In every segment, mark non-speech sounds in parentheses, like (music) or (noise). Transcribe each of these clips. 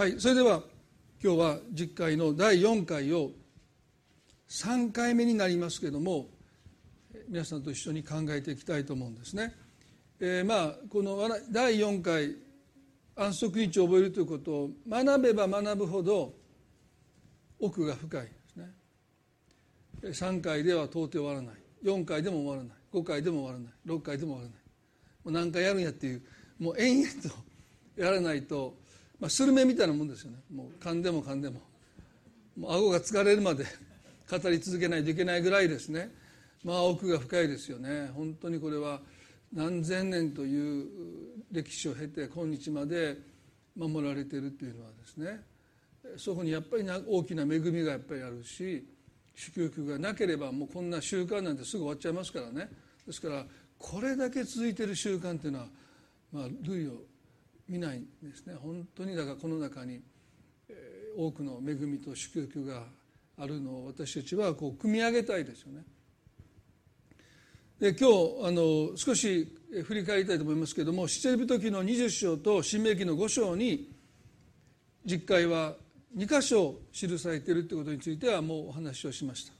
はいそれでは今日は実会の第4回を3回目になりますけれども皆さんと一緒に考えていきたいと思うんですね。えー、まあこの第4回安息日を覚えるということを学べば学ぶほど奥が深いですね。3回では到底終わらない4回でも終わらない5回でも終わらない6回でも終わらないもう何回やるんやっていうもう延々とやらないと、まあ、スルメみたいなもんですよね。もう噛んでも噛んでも。もう顎が疲れるまで (laughs) 語り続けないといけないぐらいですね。まあ奥が深いですよね。本当にこれは何千年という歴史を経て今日まで守られているというのはですね。そこにやっぱり大きな恵みがやっぱりあるし祝福がなければもうこんな習慣なんてすぐ終わっちゃいますからね。ですからこれだけ続いている習慣っていうのは、まあ、類を見ないんですね本当にだからこの中に多くの恵みと祝福があるのを私たちはこう組み上げたいですよね。で今日あの少し振り返りたいと思いますけれども「七人時の20章と「新明記の5章」に実会は2箇所記されているということについてはもうお話をしました。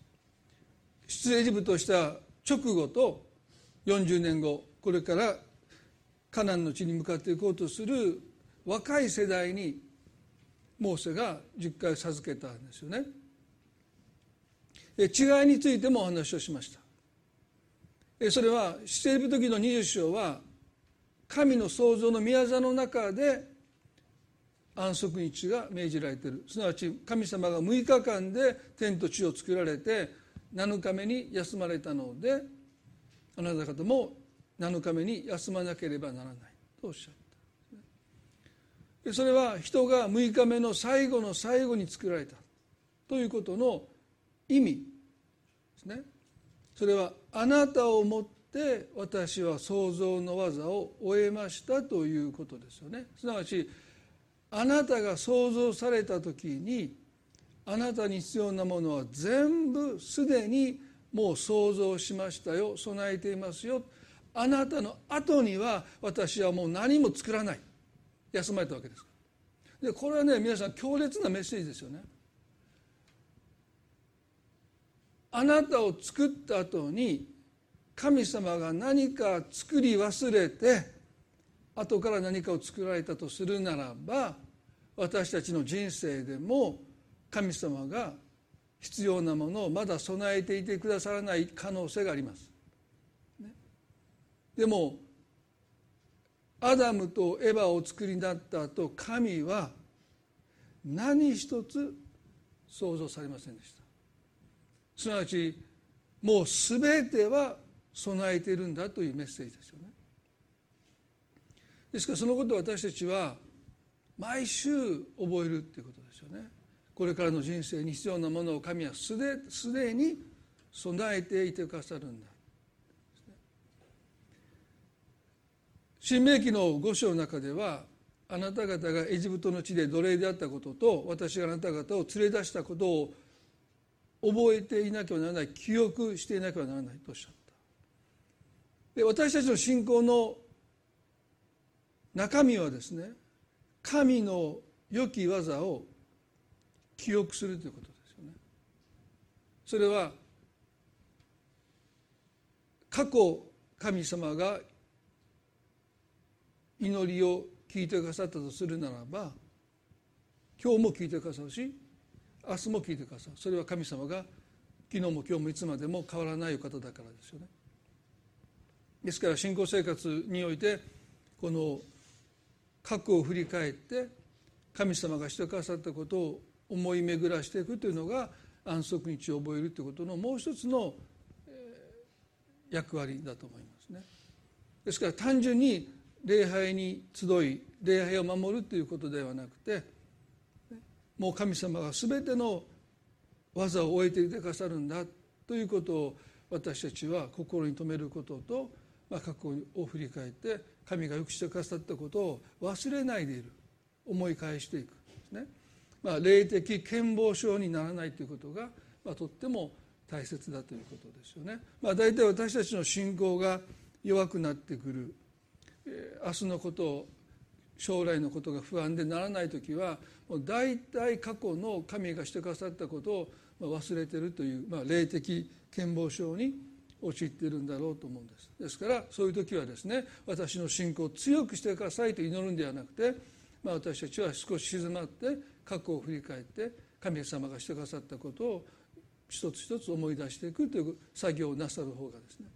出エジプトした直後と40年後これからカナンの地に向かっていこうとする若い世代にモーセが10回授けたんですよね。違いについてもお話をしました。それはしている時の20章は神の創造の宮座の中で安息日が命じられているすなわち神様が6日間で天と地を作られて7日目に休まれたのであなた方も7日目に休まなければならないとおっしゃった。それは人が6日目の最後の最後に作られたということの意味ですね。それはあなたをもって私は創造の技を終えましたということですよね。すなわちあなたが創造された時にあなたに必要なものは全部すでにもう想像しましたよ備えていますよ。あなたの後には私はもう何も作らない。休まれたわけですでこれはね皆さん強烈なメッセージですよね。あなたを作った後に神様が何か作り忘れて後から何かを作られたとするならば私たちの人生でも神様が必要なものをまだ備えていてくださらない可能性があります。でもアダムとエヴァをお作りになった後神は何一つ想像されませんでした。すなわちもう全ては備えているんだというメッセージですよね。ですからそのことを私たちは毎週覚えるっていうことですよね。これからの人生に必要なものを神はすですでに備えていてくださるんだ。新明記の五章の中ではあなた方がエジプトの地で奴隷であったことと私があなた方を連れ出したことを覚えていなければならない記憶していなければならないとおっしゃった。で私たちの信仰の中身はですね神の良き技を記憶するということですよね。それは過去神様が祈りを聞いてくださったとするならば今日も聞いてくださるし明日も聞いてくださいそれは神様が昨日も今日もいつまでも変わらないお方だからですよねですから信仰生活においてこの過去を振り返って神様がしてくださったことを思い巡らしていくというのが安息日を覚えるということのもう一つの役割だと思いますね。ですから単純に礼拝に集い礼拝を守るということではなくてもう神様が全ての技を終えていてくださるんだということを私たちは心に留めることと、まあ、過去を振り返って神がよくしてくださったことを忘れないでいる思い返していくですね、まあ、霊的健忘症にならないということが、まあ、とっても大切だということですよね。まあ、大体私たちの信仰が弱くなってくる明日のことを将来のことが不安でならない時はもう大体過去の神がしてくださったことを忘れてるという、まあ、霊的健忘症に陥っているんだろうと思うんです。ですからそういう時はですね私の信仰を強くしてくださいと祈るんではなくて、まあ、私たちは少し静まって過去を振り返って神様がしてくださったことを一つ一つ思い出していくという作業をなさる方がですね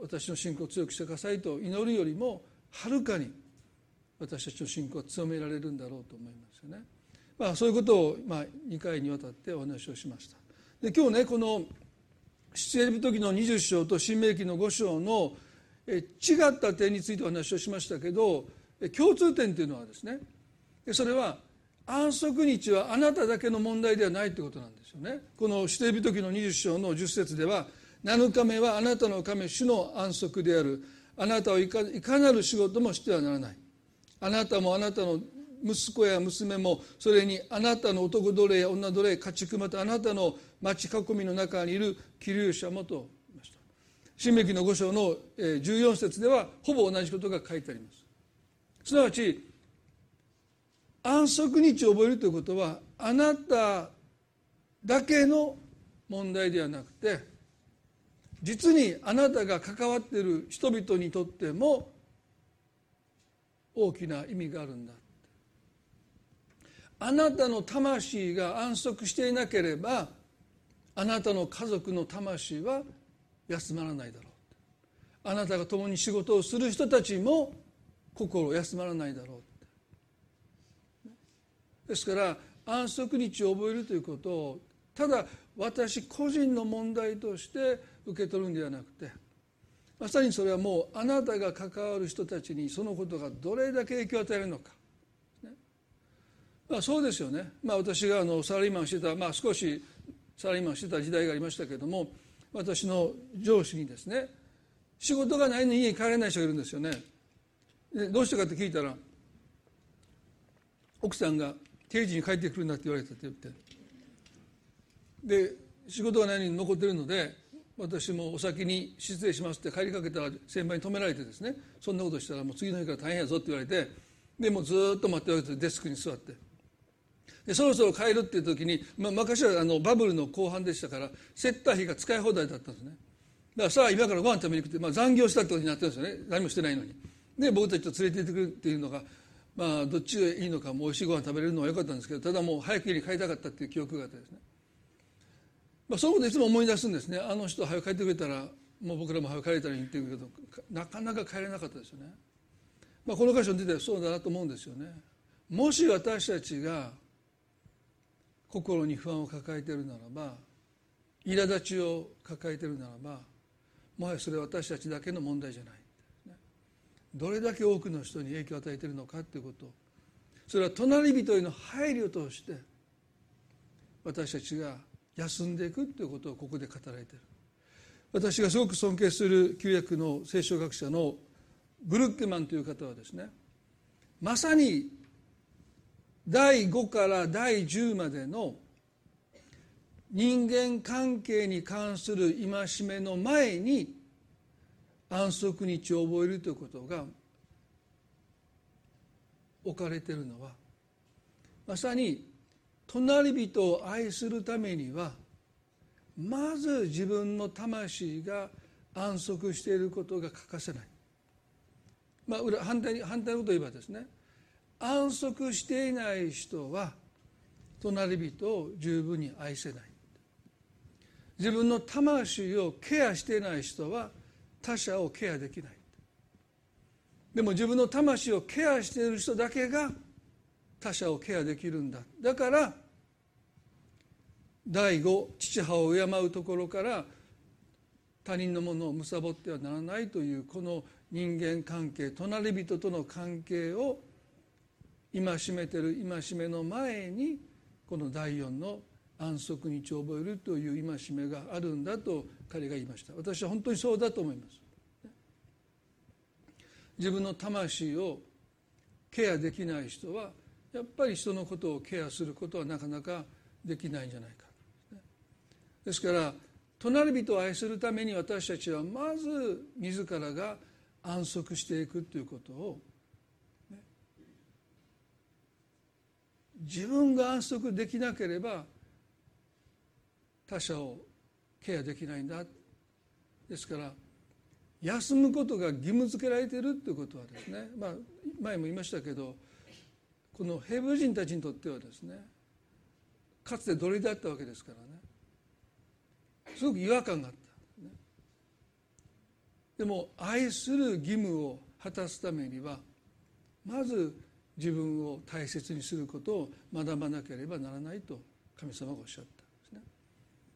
私の信仰を強くしてくださいと祈るよりもはるかに私たちの信仰を強められるんだろうと思いますよね。まあ、そういうことを、まあ、2回にわたってお話をしました。で今日ねこの出エリ時の20章と新明記の5章の違った点についてお話をしましたけど共通点というのはですねそれは安息日はあなただけの問題ではないということなんですよね。この出エリ時の20章の10節では7日目はあなたの神主の安息である。あなたはいかなる仕事もしてはならない。あなたもあなたの息子や娘もそれにあなたの男奴隷や女奴隷家畜またあなたの町囲みの中にいる。気流者もと言いました。新明記の5章の14節ではほぼ同じことが書いてあります。すなわち安息日を覚えるということはあなただけの問題ではなくて実にあなたが関わっている人々にとっても大きな意味があるんだ。あなたの魂が安息していなければあなたの家族の魂は休まらないだろう。あなたが共に仕事をする人たちも心休まらないだろう。ですから安息日を覚えるということをただ私個人の問題として受け取るんではなくてまさにそれはもうあなたが関わる人たちにそのことがどれだけ影響を与えるのか、ね。まあ、そうですよね、まあ、私があのサラリーマンしてた、まあ、少しサラリーマンしてた時代がありましたけれども私の上司にですね仕事がないのに家に帰れない人がいるんですよね。でどうしてかって聞いたら奥さんが定時に帰ってくるんだって言われたって言ってで仕事がないのに残ってるので私もお先に失礼しますって帰りかけたら先輩に止められてですねそんなことしたらもう次の日から大変やぞって言われてでもずっと待っておいてデスクに座って。でそろそろ帰るっていう時に、まあ、昔はあのバブルの後半でしたから接待費が使い放題だったんですね。だからさあ今からご飯食べに行くって、まあ、残業したってことになってるんですよね。何もしてないのに。で僕たちと連れて行ってくるっていうのがまあどっちがいいのかも美味しいご飯食べれるのは良かったんですけどただもう早く家に帰りたかったっていう記憶があってですね。まあ、そういうこといつも思い出すんですね。あの人早く帰ってくれたらもう僕らも早く帰れたらいいって言うけどなかなか帰れなかったですよね、まあ、この箇所に出てそうだなと思うんですよね。もし私たちが心に不安を抱えているならば苛立ちを抱えているならばもはやそれは私たちだけの問題じゃない、どれだけ多くの人に影響を与えているのかということ。それは隣人への配慮として私たちが休んでいくということをここで語られている。私がすごく尊敬する旧約の聖書学者のブルックマンという方はですねまさに第5から第10までの人間関係に関する戒めの前に安息日を覚えるということが置かれているのはまさに隣人を愛するためにはまず自分の魂が安息していることが欠かせない、まあ、反対に反対のことを言えばですね安息していない人は隣人を十分に愛せない。自分の魂をケアしていない人は他者をケアできない。でも自分の魂をケアしている人だけが他者をケアできるんだ。だから第五父母を敬うところから他人のものを貪ってはならないというこの人間関係隣人との関係を戒めてる戒めの前にこの第四の安息日を覚えるという戒めがあるんだと彼が言いました。私は本当にそうだと思います。自分の魂をケアできない人はやっぱり人のことをケアすることはなかなかできないんじゃないか。ですから隣人を愛するために私たちはまず自らが安息していくということを、ね、自分が安息できなければ他者をケアできないんだ。ですから休むことが義務付けられているということはですね、まあ、前も言いましたけどこのヘブ人たちにとってはですねかつて奴隷だったわけですからね。すごく違和感があった、でも愛する義務を果たすためにはまず自分を大切にすることを学ばなければならないと神様がおっしゃったんですね。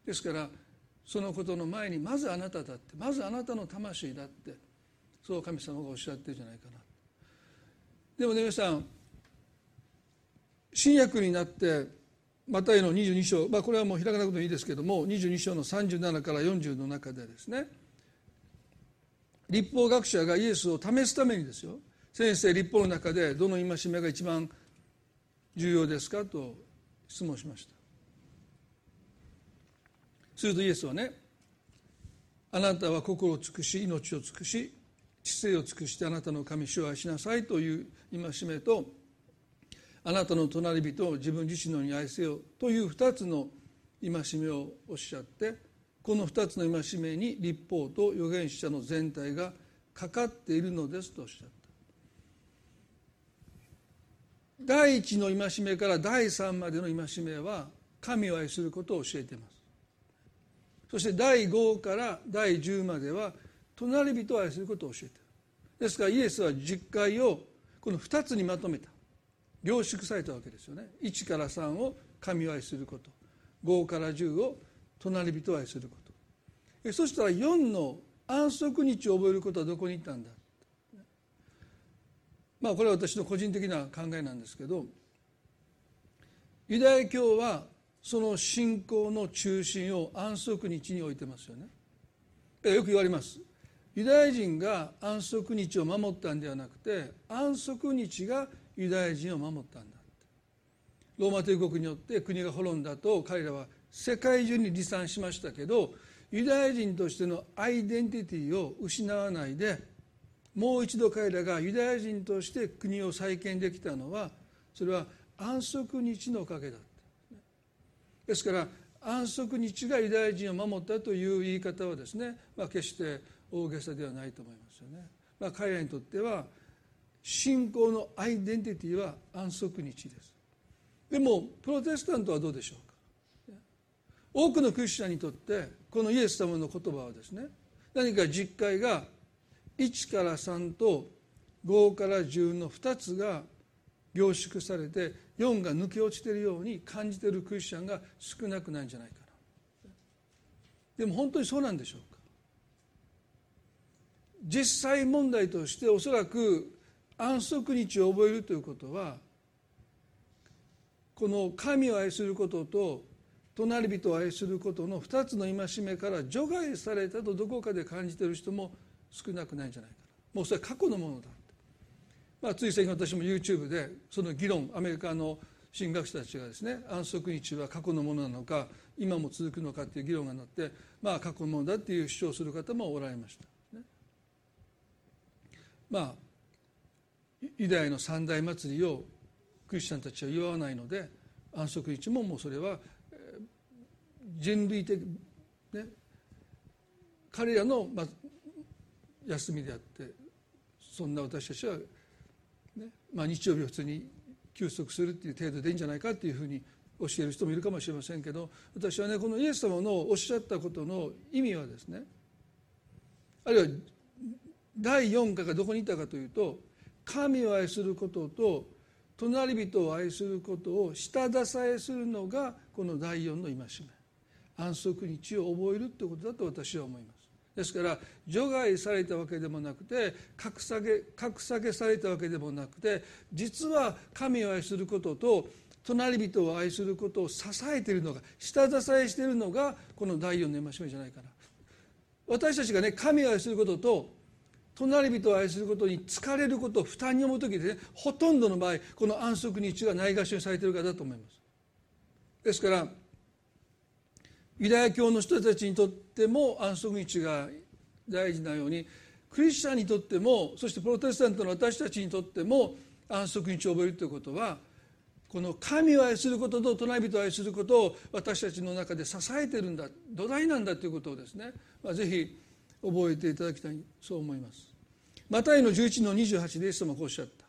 ですからそのことの前にまずあなただってまずあなたの魂だってそう神様がおっしゃってるんじゃないかな。でもね皆さん新約になってマタイの22章、まあ、これはもう開かなくてもいいですけども22章の37から40の中でですね立法学者がイエスを試すためにですよ先生立法の中でどの戒めが一番重要ですか？と質問しました。するとイエスはねあなたは心を尽くし命を尽くし知性を尽くしてあなたの神主を愛しなさいという戒めとあなたの隣人を自分自身のように愛せよという2つの戒めをおっしゃってこの2つの戒めに立法と預言者の全体がかかっているのですとおっしゃった。第一の戒めから第三までの戒めは神を愛することを教えています。そして第5から第10までは隣人を愛することを教えている。ですからイエスは10回をこの2つにまとめた。凝縮されたわけですよね。1から3を神を愛すること。5から10を隣人を愛すること。そしたら4の安息日を覚えることはどこに行ったんだ？まあこれは私の個人的な考えなんですけどユダヤ教はその信仰の中心を安息日に置いてますよね。よく言われます。ユダヤ人が安息日を守ったんではなくて安息日がユダヤ人を守ったんだローマ帝国によって国が滅んだと彼らは世界中に離散しましたけどユダヤ人としてのアイデンティティを失わないでもう一度彼らがユダヤ人として国を再建できたのはそれは安息日のおかげだったですから安息日がユダヤ人を守ったという言い方はですね、まあ、決して大げさではないと思いますよね、まあ、彼らにとっては信仰のアイデンティティは安息日です。でもプロテスタントはどうでしょうか？多くのクリスチャンにとってこのイエス様の言葉はですね何か実会が1から3と5から10の2つが凝縮されて4が抜け落ちているように感じているクリスチャンが少なくないんじゃないかな。でも本当にそうなんでしょうか？実際問題としておそらく安息日を覚えるということはこの神を愛することと隣人を愛することの2つの戒めから除外されたとどこかで感じている人も少なくないんじゃないかな。もうそれは過去のものだまあ、つい最近私も YouTube でその議論アメリカの神学者たちがですね安息日は過去のものなのか今も続くのかっていう議論がなってまあ過去のものだっていう主張する方もおられました、ね、まあユダヤの三大祭りをクリスチャンたちは祝わないので安息日ももうそれは人類的、ね、彼らの、休みであってそんな私たちは、ねまあ、日曜日を普通に休息するっていう程度でいいんじゃないかっていうふうに教える人もいるかもしれませんけど私はねこのイエス様のおっしゃったことの意味はですねあるいは第4課がどこにいたかというと神を愛することと隣人を愛することを下支えするのがこの第4の戒め。安息日を覚えるということだと私は思います。ですから除外されたわけでもなくて格下げ格下げされたわけでもなくて実は神を愛することと隣人を愛することを支えているのが下支えしているのがこの第4の戒めじゃないかな。私たちがね神を愛することと隣人を愛することに疲れることを負担に思う時でね。ほとんどの場合この安息日がないがしろにされているからだと思います。ですからユダヤ教の人たちにとっても安息日が大事なようにクリスチャンにとってもそしてプロテスタントの私たちにとっても安息日を覚えるということはこの神を愛することと隣人を愛することを私たちの中で支えてるんだ土台なんだということをですね、まあ、ぜひ覚えていただきたいそう思います。マタイの11の28でイエス様こうおっしゃった。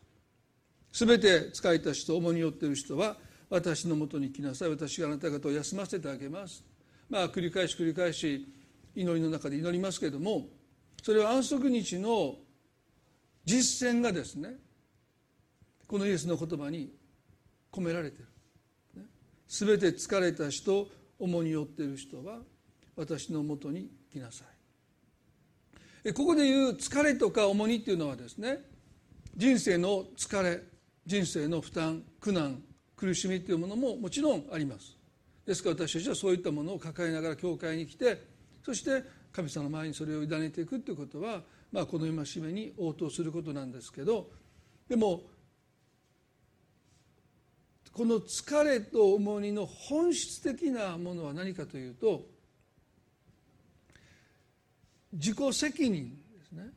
全て使いた人重に負っている人は私のもとに来なさい。私があなた方を休ませてあげます。まあ繰り返し繰り返し祈りの中で祈りますけれどもそれは安息日の実践がですねこのイエスの言葉に込められている全て疲れた人重に負っている人は私のもとに来なさい。ここで言う疲れとか重荷っていうのはですね人生の疲れ人生の負担苦難苦しみというものももちろんあります。ですから私たちはそういったものを抱えながら教会に来てそして神様の前にそれを委ねていくということは、まあ、この戒めに応答することなんですけどでもこの疲れと重荷の本質的なものは何かというと自己責任ですね。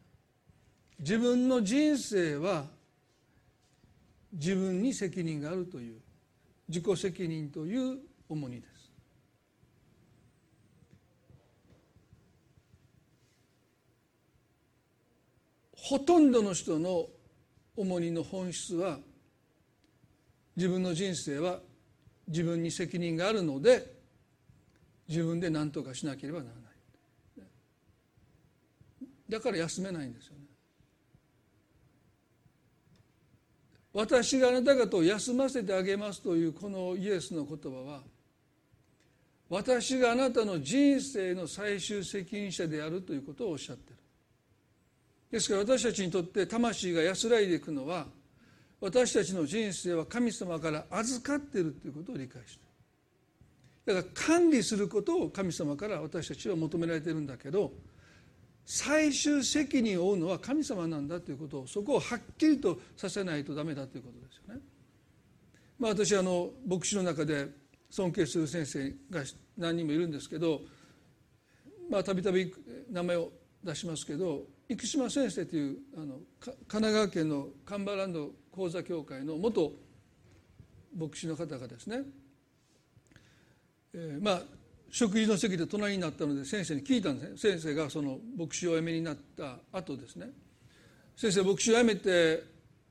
自分の人生は自分に責任があるという自己責任という重荷です。ほとんどの人の重荷の本質は自分の人生は自分に責任があるので自分で何とかしなければならない。だから休めないんですよね。私があなた方を休ませてあげますというこのイエスの言葉は私があなたの人生の最終責任者であるということをおっしゃってる。ですから私たちにとって魂が安らいでいくのは私たちの人生は神様から預かっているということを理解してだから管理することを神様から私たちは求められてるんだけど最終責任を負うのは神様なんだということをそこをはっきりとさせないとダメだということですよね。まあ、私あの牧師の中で尊敬する先生が何人もいるんですけどまあたびたび名前を出しますけど生島先生というあの神奈川県のカンバランド講座協会の元牧師の方がですね、えー、まあ食事の席で隣になったので先生に聞いたんですね。先生がその牧師を辞めになった後ですね。先生牧師を辞めて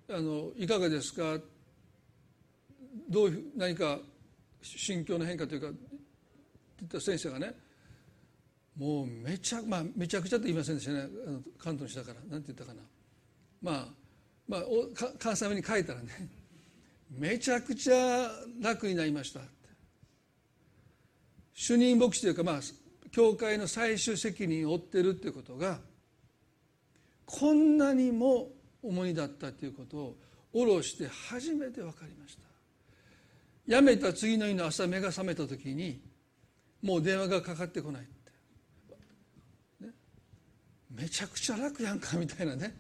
あのいかがですか？どういう何か心境の変化というかって言った先生がねもうめちゃ,、まあ、めちゃくちゃと言いませんでしたね。関東の人だから。何て言ったかな。まあまあ関西弁に書いたらねめちゃくちゃ楽になりました。主任牧師というかまあ教会の最終責任を負ってるっていうことがこんなにも重荷だったということを下ろして初めて分かりました。辞めた次の日の朝目が覚めた時にもう電話がかかってこないって、ね、めちゃくちゃ楽やんかみたいなね。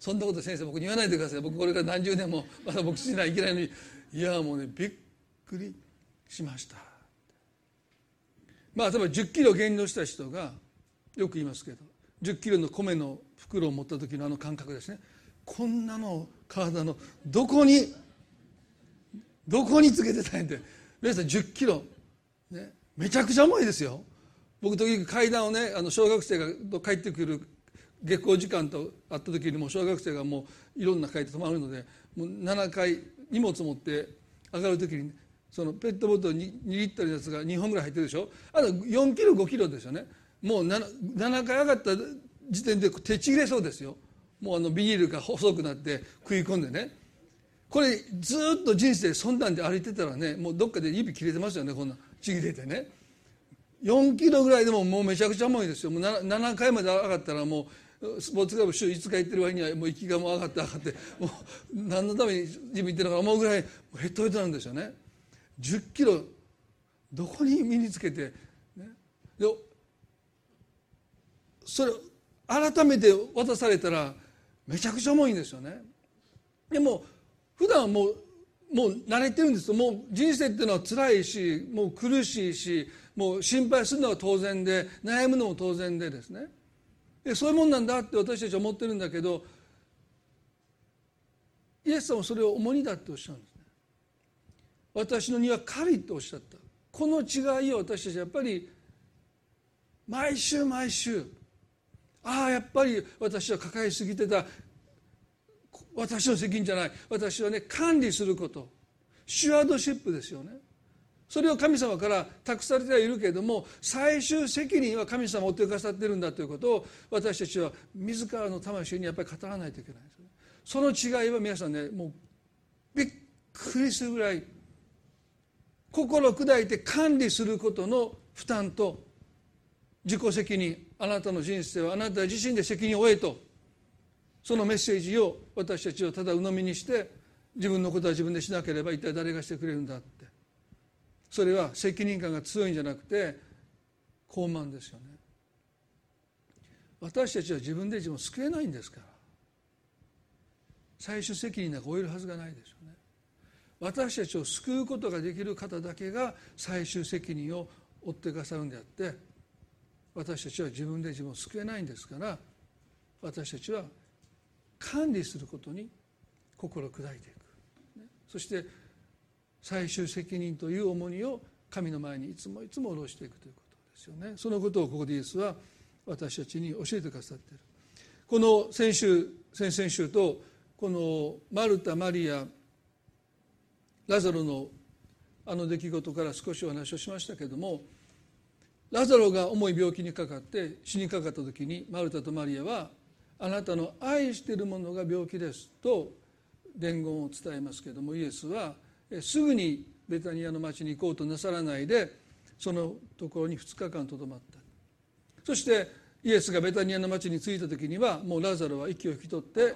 そんなこと先生僕に言わないでください。僕これから何十年もまだ僕しないといけないのにいやもうねびっくりしました。まあ例えば1 0キロ減量した人がよく言いますけど1 0キロの米の袋を持った時のあの感覚ですね。こんなの体のどこにどこにつけてたんって皆さん1 0キロ、ね、めちゃくちゃ重いですよ。僕時々階段をねあの小学生が帰ってくる下校時間と会った時にも小学生がもういろんな階で止まるのでもう7回荷物持って上がる時にそのペットボトル 2, 2リットルのやつが2本ぐらい入ってるでしょ？あと4キロ5キロですよね。もう 7, 7回上がった時点で手ちぎれそうですよ。もうあのビニールが細くなって食い込んでね。これずっと人生そんなんで歩いてたらねもうどっかで指切れてますよねこんなちぎれてね。4キロぐらいでももうめちゃくちゃ重いですよ。もう 7, 7回まで上がったらもうスポーツクラブ週5日行ってる割にはもう息がもう上がって上がってもう何のためにジム行ってるのか思うぐらいヘトヘトなんですよね。1 0キロどこに身につけて、ね、でそれ改めて渡されたらめちゃくちゃ重いんですよね。でも普段はもうもう慣れてるんですもう人生っていうのは辛いしもう苦しいしもう心配するのは当然で悩むのも当然でですね。でそういうもんなんだって私たちは思ってるんだけどイエス様はそれを重荷だっておっしゃるんです。私の荷は軽いとおっしゃった。この違いを私たちやっぱり毎週毎週ああやっぱり私は抱えすぎてた。私の責任じゃない。私はね管理すること。シュワードシップですよね。それを神様から託されてはいるけれども最終責任は神様を負ってくださってるんだということを私たちは自らの魂にやっぱり語らないといけないその違いは皆さんねもうびっくりするぐらい心砕いて管理することの負担と自己責任あなたの人生はあなた自身で責任を負えとそのメッセージを私たちはただ鵜呑みにして自分のことは自分でしなければ一体誰がしてくれるんだって。それは責任感が強いんじゃなくて傲慢ですよね。私たちは自分で自分を救えないんですから。最終責任なんか負えるはずがないでしょ。う私たちを救うことができる方だけが最終責任を負ってくださるんであって私たちは自分で自分を救えないんですから私たちは管理することに心砕いていく。そして最終責任という重荷を神の前にいつもいつも下ろしていくということですよね。そのことをここでイエスは私たちに教えてくださっている。この先週先々週とこのマルタ・マリアラザロのあの出来事から少しお話をしましたけれどもラザロが重い病気にかかって死にかかった時にマルタとマリアはあなたの愛しているものが病気ですと伝言を伝えますけれどもイエスはすぐにベタニアの町に行こうとなさらないでそのところに2日間とどまった。そしてイエスがベタニアの町に着いた時にはもうラザロは息を引き取って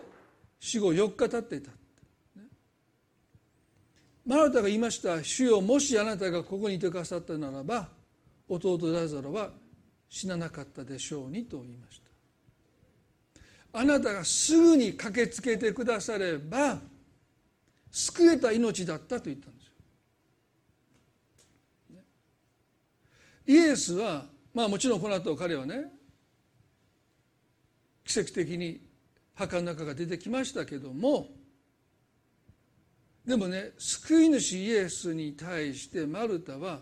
死後4日経っていた。マルタが言いました主よもしあなたがここにいてくださったならば弟ラザロは死ななかったでしょうにと言いました。あなたがすぐに駆けつけてくだされば救えた命だったと言ったんですよ。イエスはまあもちろんこの後彼はね奇跡的に墓の中が出てきましたけどもでもね救い主イエスに対してマルタは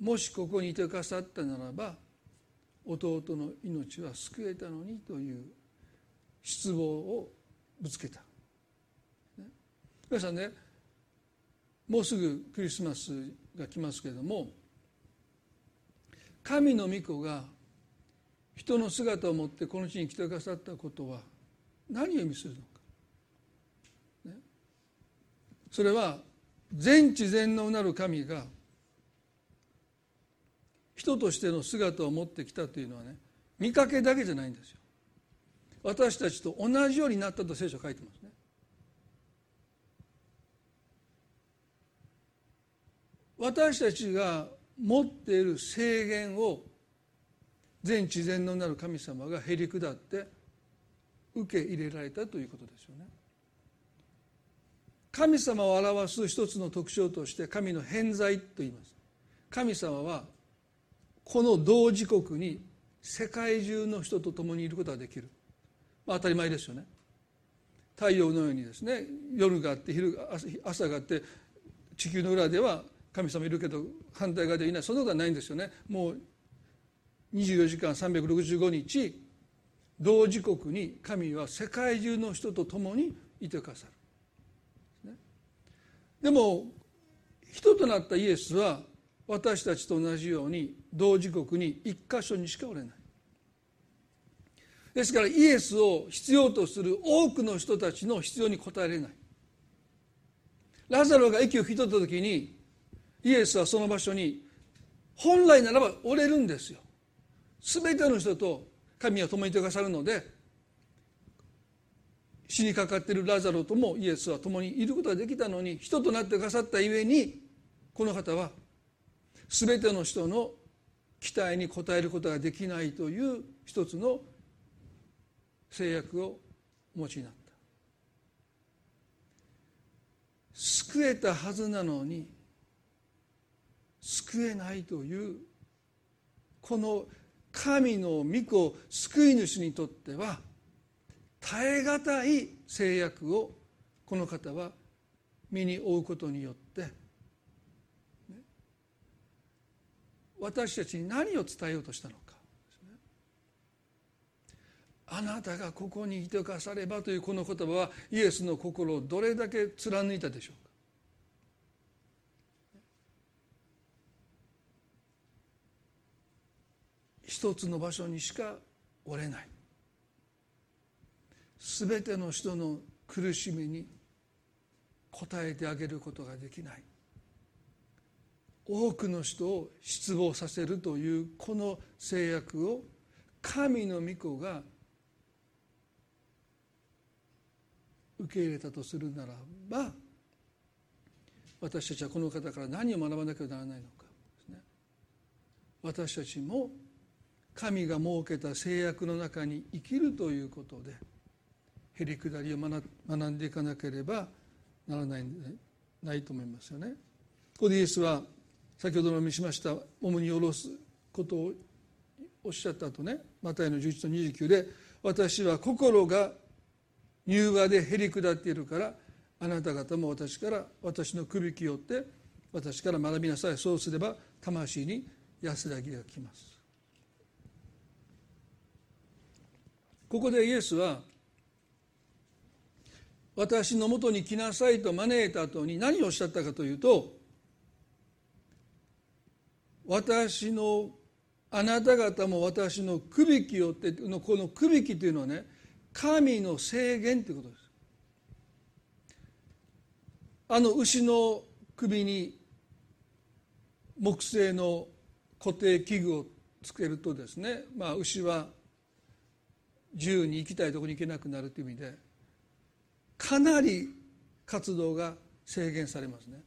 もしここにいてくださったならば弟の命は救えたのにという失望をぶつけた、ね、皆さんねもうすぐクリスマスが来ますけれども神の御子が人の姿を持ってこの地に来てくださったことは何を意味するのか。それは全知全能なる神が人としての姿を持ってきたというのはね見かけだけじゃないんですよ。私たちと同じようになったと聖書書いてますね。私たちが持っている制限を全知全能なる神様がへり下って受け入れられたということですよね。神様を表す一つの特徴として神の偏在と言います。神様はこの同時刻に世界中の人と共にいることができる、まあ、当たり前ですよね。太陽のようにですね夜があって昼朝があって地球の裏では神様いるけど反対側でいない。そんなことはないんですよね。もう24時間365日同時刻に神は世界中の人と共にいてくださる。でも人となったイエスは私たちと同じように同時刻に一箇所にしかおれない。ですからイエスを必要とする多くの人たちの必要に応えれない。ラザロが息を引き取った時にイエスはその場所に本来ならばおれるんですよ。全ての人と神は共にいてくださるので死にかかっているラザロともイエスは共にいることができたのに人となってくださったゆえにこの方は全ての人の期待に応えることができないという一つの制約をお持ちになった。救えたはずなのに救えないというこの神の御子救い主にとっては耐え難い制約をこの方は身に負うことによって、私たちに何を伝えようとしたのか、あなたがここにいてかさればというこの言葉はイエスの心をどれだけ貫いたでしょうか。一つの場所にしか折れない。全ての人の苦しみに応えてあげることができない。多くの人を失望させるというこの制約を神の御子が受け入れたとするならば私たちはこの方から何を学ばなきゃならないのかですね。私たちも神が設けた制約の中に生きるということでへりくだりを学んでいかなければならないないと思いますよね。ここでイエスは先ほどの見しました主に下ろすことをおっしゃった後ねマタイの11と29で「私は心が柔和でへり下っているからあなた方も私から私の首きよって私から学びなさいそうすれば魂に安らぎが来ます」ここでイエスは私のもとに来なさいと招いた後に何をおっしゃったかというと私のあなた方も私のくびきよってのこのくびきというのはね神の制限ということです。あの牛の首に木製の固定器具をつけるとですね、まあ、牛は自由に行きたいところに行けなくなるという意味でかなり活動が制限されますね。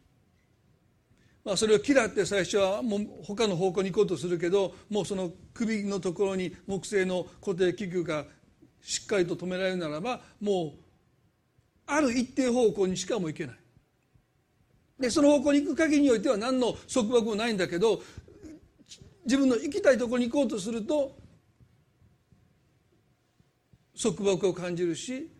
まあ、それを嫌って最初はもう他の方向に行こうとするけどもうその首のところに木製の固定器具がしっかりと止められるならばもうある一定方向にしかも行けない。でその方向に行く限りにおいては何の束縛もないんだけど自分の行きたいところに行こうとすると束縛を感じるし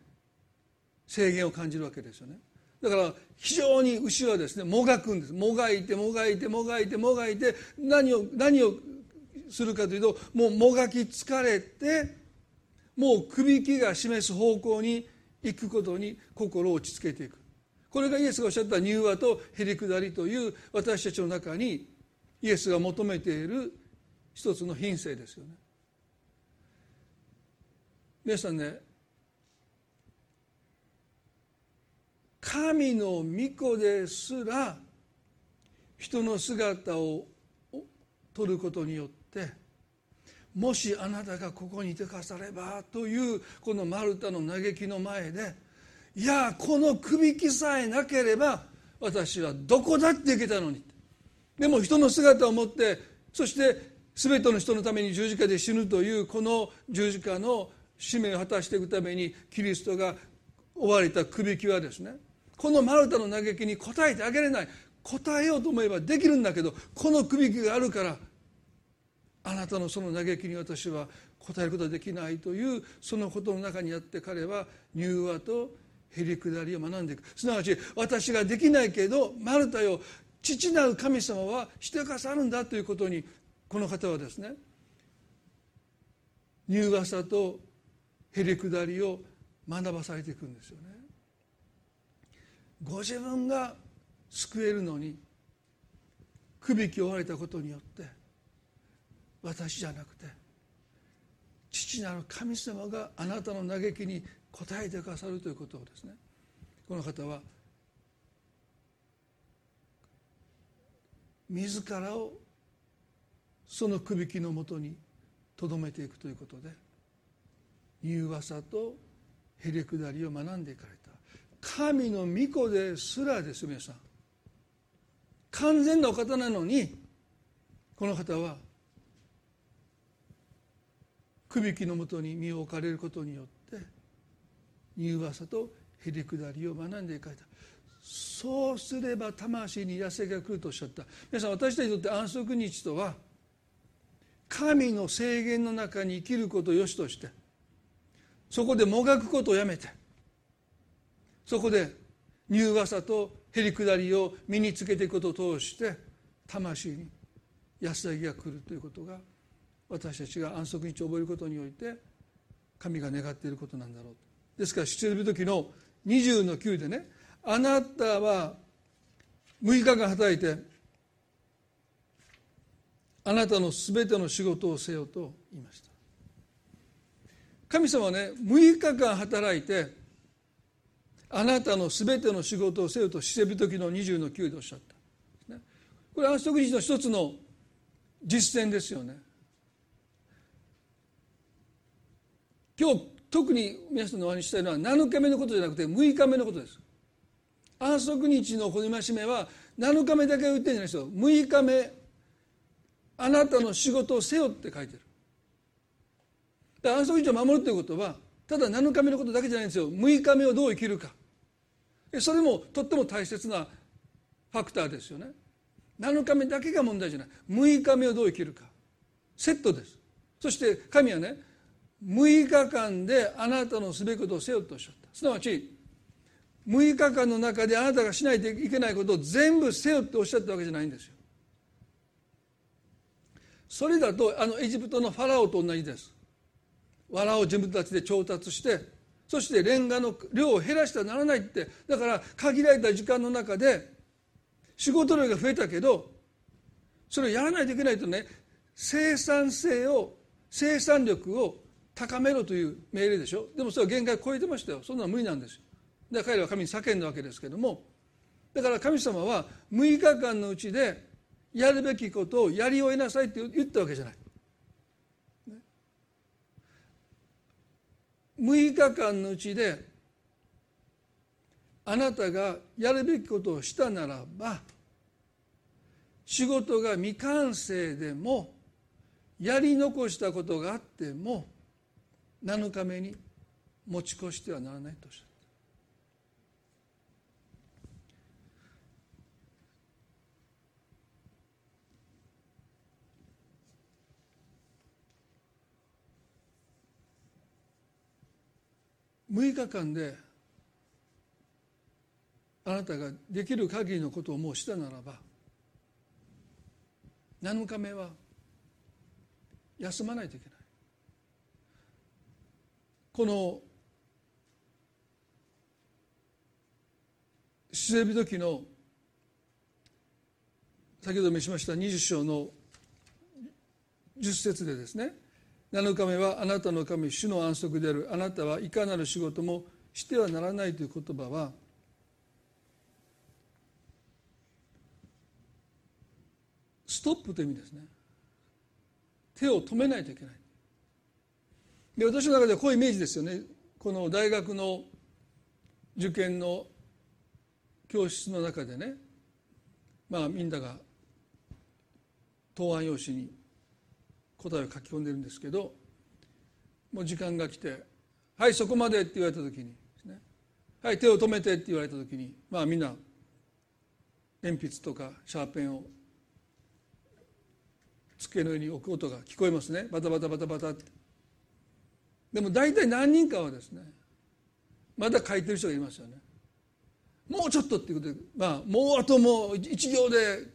制限を感じるわけですよね。だから非常に牛はですねもがくんです。もがいてもがいてもがいてもがいて何を何をするかというともうもがき疲れてもう首輝が示す方向に行くことに心を落ち着けていく。これがイエスがおっしゃった柔和とへりくだりという私たちの中にイエスが求めている一つの品性ですよね。皆さんね神の御子ですら人の姿を取ることによってもしあなたがここにいてかさればというこのマルタの嘆きの前でいやこの首輝さえなければ私はどこだって行けたのに。でも人の姿を持ってそして全ての人のために十字架で死ぬというこの十字架の使命を果たしていくためにキリストが追われたくびきはですねこのマルタの嘆きに応えてあげれない。答えようと思えばできるんだけどこのくびきがあるからあなたのその嘆きに私は答えることができないというそのことの中にあって彼は柔和とへりくだりを学んでいく。すなわち私ができないけどマルタよ父なる神様はしてかさるんだということにこの方はですね柔和さとへりくだりを学ばされていくんですよね。ご自分が救えるのにくびきを追われたことによって私じゃなくて父なる神様があなたの嘆きに応えてくださるということをですね。この方は自らをそのくびきのもとにとどめていくということで柔和さとへりくだりを学んでいかれた。神の御子ですらです皆さん。完全なお方なのにこの方はくびきのもとに身を置かれることによって柔和さとへりくだりを学んでいかれた。そうすれば魂に痩せが来るとおっしゃった。皆さん私たちにとって安息日とは神の制限の中に生きることをよしとしてそこでもがくことをやめてそこで柔和さとへりくだりを身につけていくことを通して魂に安らぎが来るということが私たちが安息日を覚えることにおいて神が願っていることなんだろうですから出エジプト記の20の9でねあなたは6日間働いてあなたのすべての仕事をせよと言いました。神様はね6日間働いてあなたのすべての仕事をせよと死せび時の20の9でおっしゃった、ね、これ安息日の一つの実践ですよね。今日特に皆さんのお話ししたいのは7日目のことじゃなくて6日目のことです。安息日のこの戒めは7日目だけ言ってるんじゃないですよ。6日目あなたの仕事をせよって書いてる。安息日を守るということはただ7日目のことだけじゃないんですよ。6日目をどう生きるか。それもとっても大切なファクターですよね。7日目だけが問題じゃない。6日目をどう生きるか。セットです。そして神はね6日間であなたのすべきことをせよとおっしゃった。すなわち6日間の中であなたがしないといけないことを全部せよっておっしゃったわけじゃないんですよ。それだとあのエジプトのファラオと同じです。藁を自分たちで調達してそしてレンガの量を減らしてはならないってだから限られた時間の中で仕事量が増えたけどそれをやらないといけないとね生産性を生産力を高めろという命令でしょ。でもそれは限界を超えてましたよ。そんなの無理なんですよ。だから彼らは神に叫んだわけですけども。だから神様は6日間のうちでやるべきことをやり終えなさいって言ったわけじゃない。6日間のうちであなたがやるべきことをしたならば仕事が未完成でもやり残したことがあっても7日目に持ち越してはならないとおっしゃる。6日間であなたができる限りのことをもうしたならば7日目は休まないといけない。この出エビ時の先ほど召しました20章の10節でですね7日目はあなたの神主の安息である。あなたはいかなる仕事もしてはならないという言葉はストップという意味ですね。手を止めないといけない。で私の中ではこういうイメージですよね。この大学の受験の教室の中でね。まあみんなが答案用紙に答えを書き込んでるんですけどもう時間が来て「はいそこまで」って言われた時にね「はい手を止めて」って言われた時にまあみんな鉛筆とかシャーペンを机の上に置く音が聞こえますね。バタバタバタバタって。でも大体何人かはですねまだ書いてる人がいますよね。もうちょっとっていうことでまあもうあともう一行で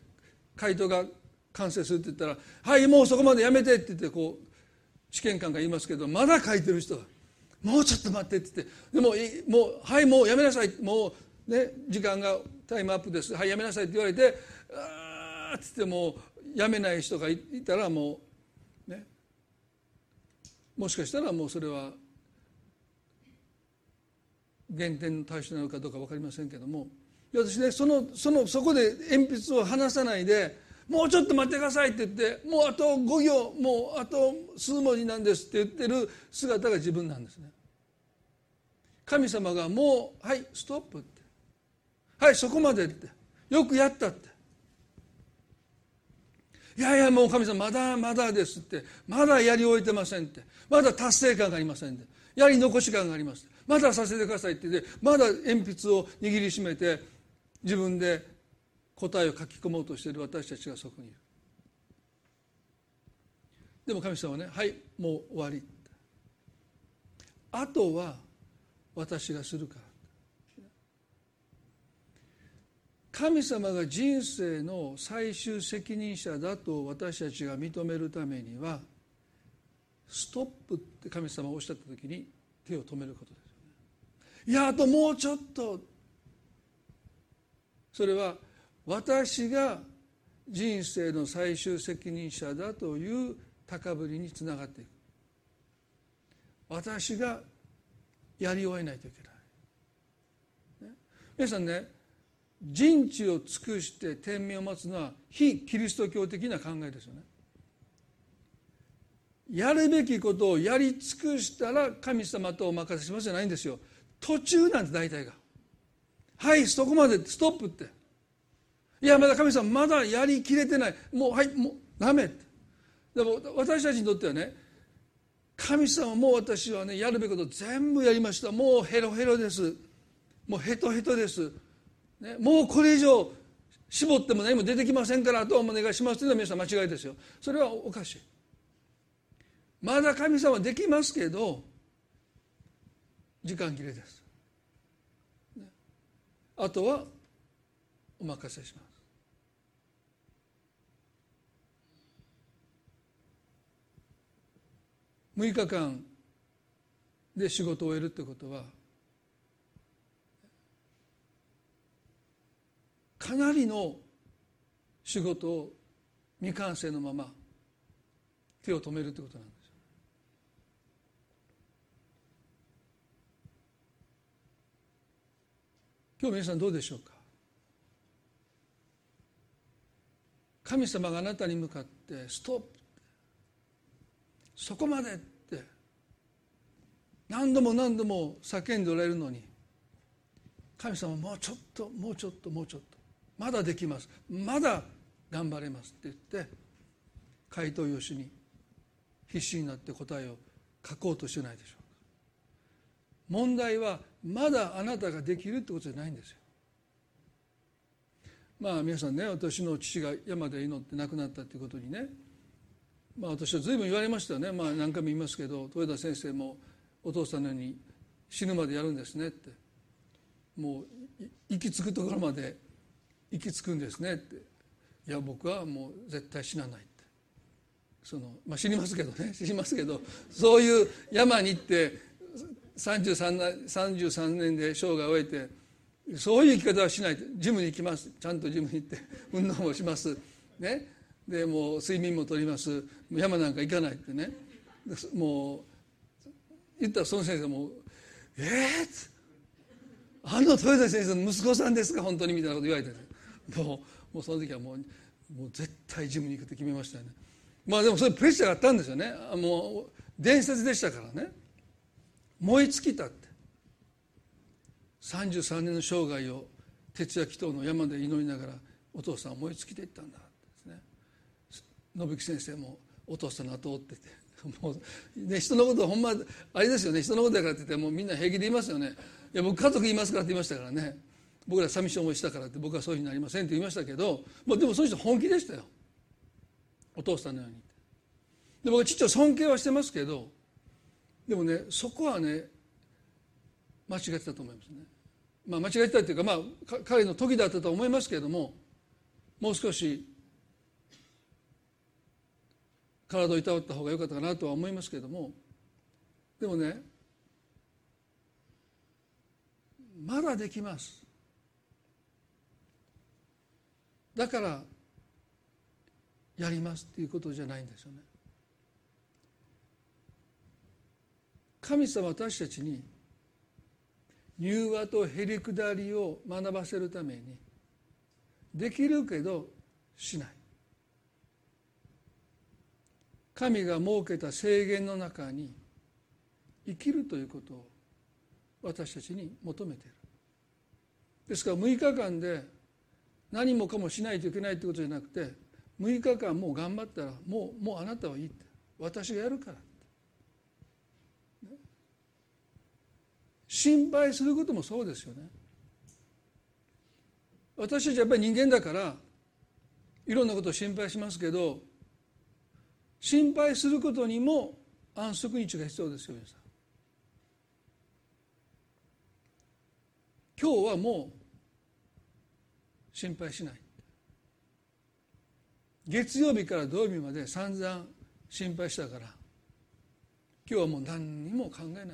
回答が完成するって言ったら「はいもうそこまでやめて」って言ってこう試験官が言いますけどまだ書いてる人が「もうちょっと待って」って言ってでも「もうはいもうやめなさい」もうね時間がタイムアップですはいやめなさいって言われて「ああ」っつってもうやめない人がいたらもうねもしかしたらもうそれは減点の対象なのかどうか分かりませんけども私ねそのそのそこで鉛筆を離さないでもうちょっと待ってくださいって言ってもうあと5行もうあと数文字なんですって言ってる姿が自分なんですね。神様がもうはいストップって。はいそこまでって。よくやったって。いやいやもう神様まだまだですって。まだやり終えてませんって。まだ達成感がありませんって。やり残し感がありますまださせてくださいって言ってまだ鉛筆を握りしめて自分で答えを書き込もうとしている私たちがそこにいる。でも神様はねはいもう終わり。あとは私がするから。神様が人生の最終責任者だと私たちが認めるためにはストップって神様がおっしゃった時に手を止めることですよね。いやあともうちょっと。それは私が人生の最終責任者だという高ぶりにつながっていく。私がやり終えないといけない、ね、皆さんね人知を尽くして天命を待つのは非キリスト教的な考えですよね。やるべきことをやり尽くしたら神様とお任せしますじゃないんですよ。途中なんて大体が。はいそこまでストップって。いやまだ神様まだやりきれてない。もうはいもうダメ。ってでも私たちにとってはね神様もう私はねやるべきこと全部やりました。もうヘロヘロです。もうヘトヘトです、ね、もうこれ以上絞っても何も出てきませんからあとはお願いしますというのは皆さん間違いですよ。それはおかしい。まだ神様できますけど時間切れです、ね、あとはお任せします。6日間で仕事を終えるってことはかなりの仕事を未完成のまま手を止めるってことなんです今日皆さんどうでしょうか？神様があなたに向かってストップそこまでって。何度も何度も叫んでおられるのに。神様もうちょっともうちょっともうちょっと。まだできます。まだ頑張れますって言って回答用紙に必死になって答えを書こうとしてないでしょうか。問題はまだあなたができるってことじゃないんですよ。まあ皆さんね私の父が山で祈って亡くなったっていうことにねまあ私は随分言われましたよね。まあ何回も言いますけど豊田先生もお父さんのように死ぬまでやるんですねって。もう行き着くところまで行き着くんですねって。いや僕はもう絶対死なないって。その、まあ、死にますけどね。(laughs) 死にますけどそういう山に行って 33, 33年で生涯を終えてそういう生き方はしない。ジムに行きます。ちゃんとジムに行って運動もします。ね。でもう睡眠もとります。山なんか行かないってね。もう言ったらその先生も「ええー、あの豊田先生の息子さんですか？本当に」みたいなこと言われてもうもうその時はもうもう絶対ジムに行くって決めましたよね。まあでもそれプレッシャーがあったんですよね。もう伝説でしたからね。燃え尽きたって。33年の生涯を徹夜祈祷の山で祈りながらお父さんは燃え尽きていったんだ。信木先生もお父さんの後を追っててもう、ね、人のことはほんまあれですよね人のことだからって言ってもうみんな平気で言いますよね。いや僕家族いますからって言いましたからね。僕ら寂しい思いしたからって僕はそういうふうになりませんって言いましたけど、まあ、でもその人本気でしたよ。お父さんのように。で僕は父を尊敬はしてますけどでもねそこはね間違ってたと思いますね。まあ、間違えたっていうか、まあ、彼の時だったと思いますけれどももう少し体をいたわった方が良かったかなとは思いますけれども。でもねまだできます。だからやりますっていうことじゃないんですよね。神様私たちに柔和とへりくだりを学ばせるためにできるけどしない。神が設けた制限の中に生きるということを私たちに求めている。ですから6日間で何もかもしないといけないということじゃなくて6日間もう頑張ったらもうもうあなたはいいって。私がやるから心配することもそうですよね。私たちやっぱり人間だからいろんなことを心配しますけど心配することにも安息日が必要ですよ皆さん。今日はもう心配しない。月曜日から土曜日まで散々心配したから今日はもう何にも考えない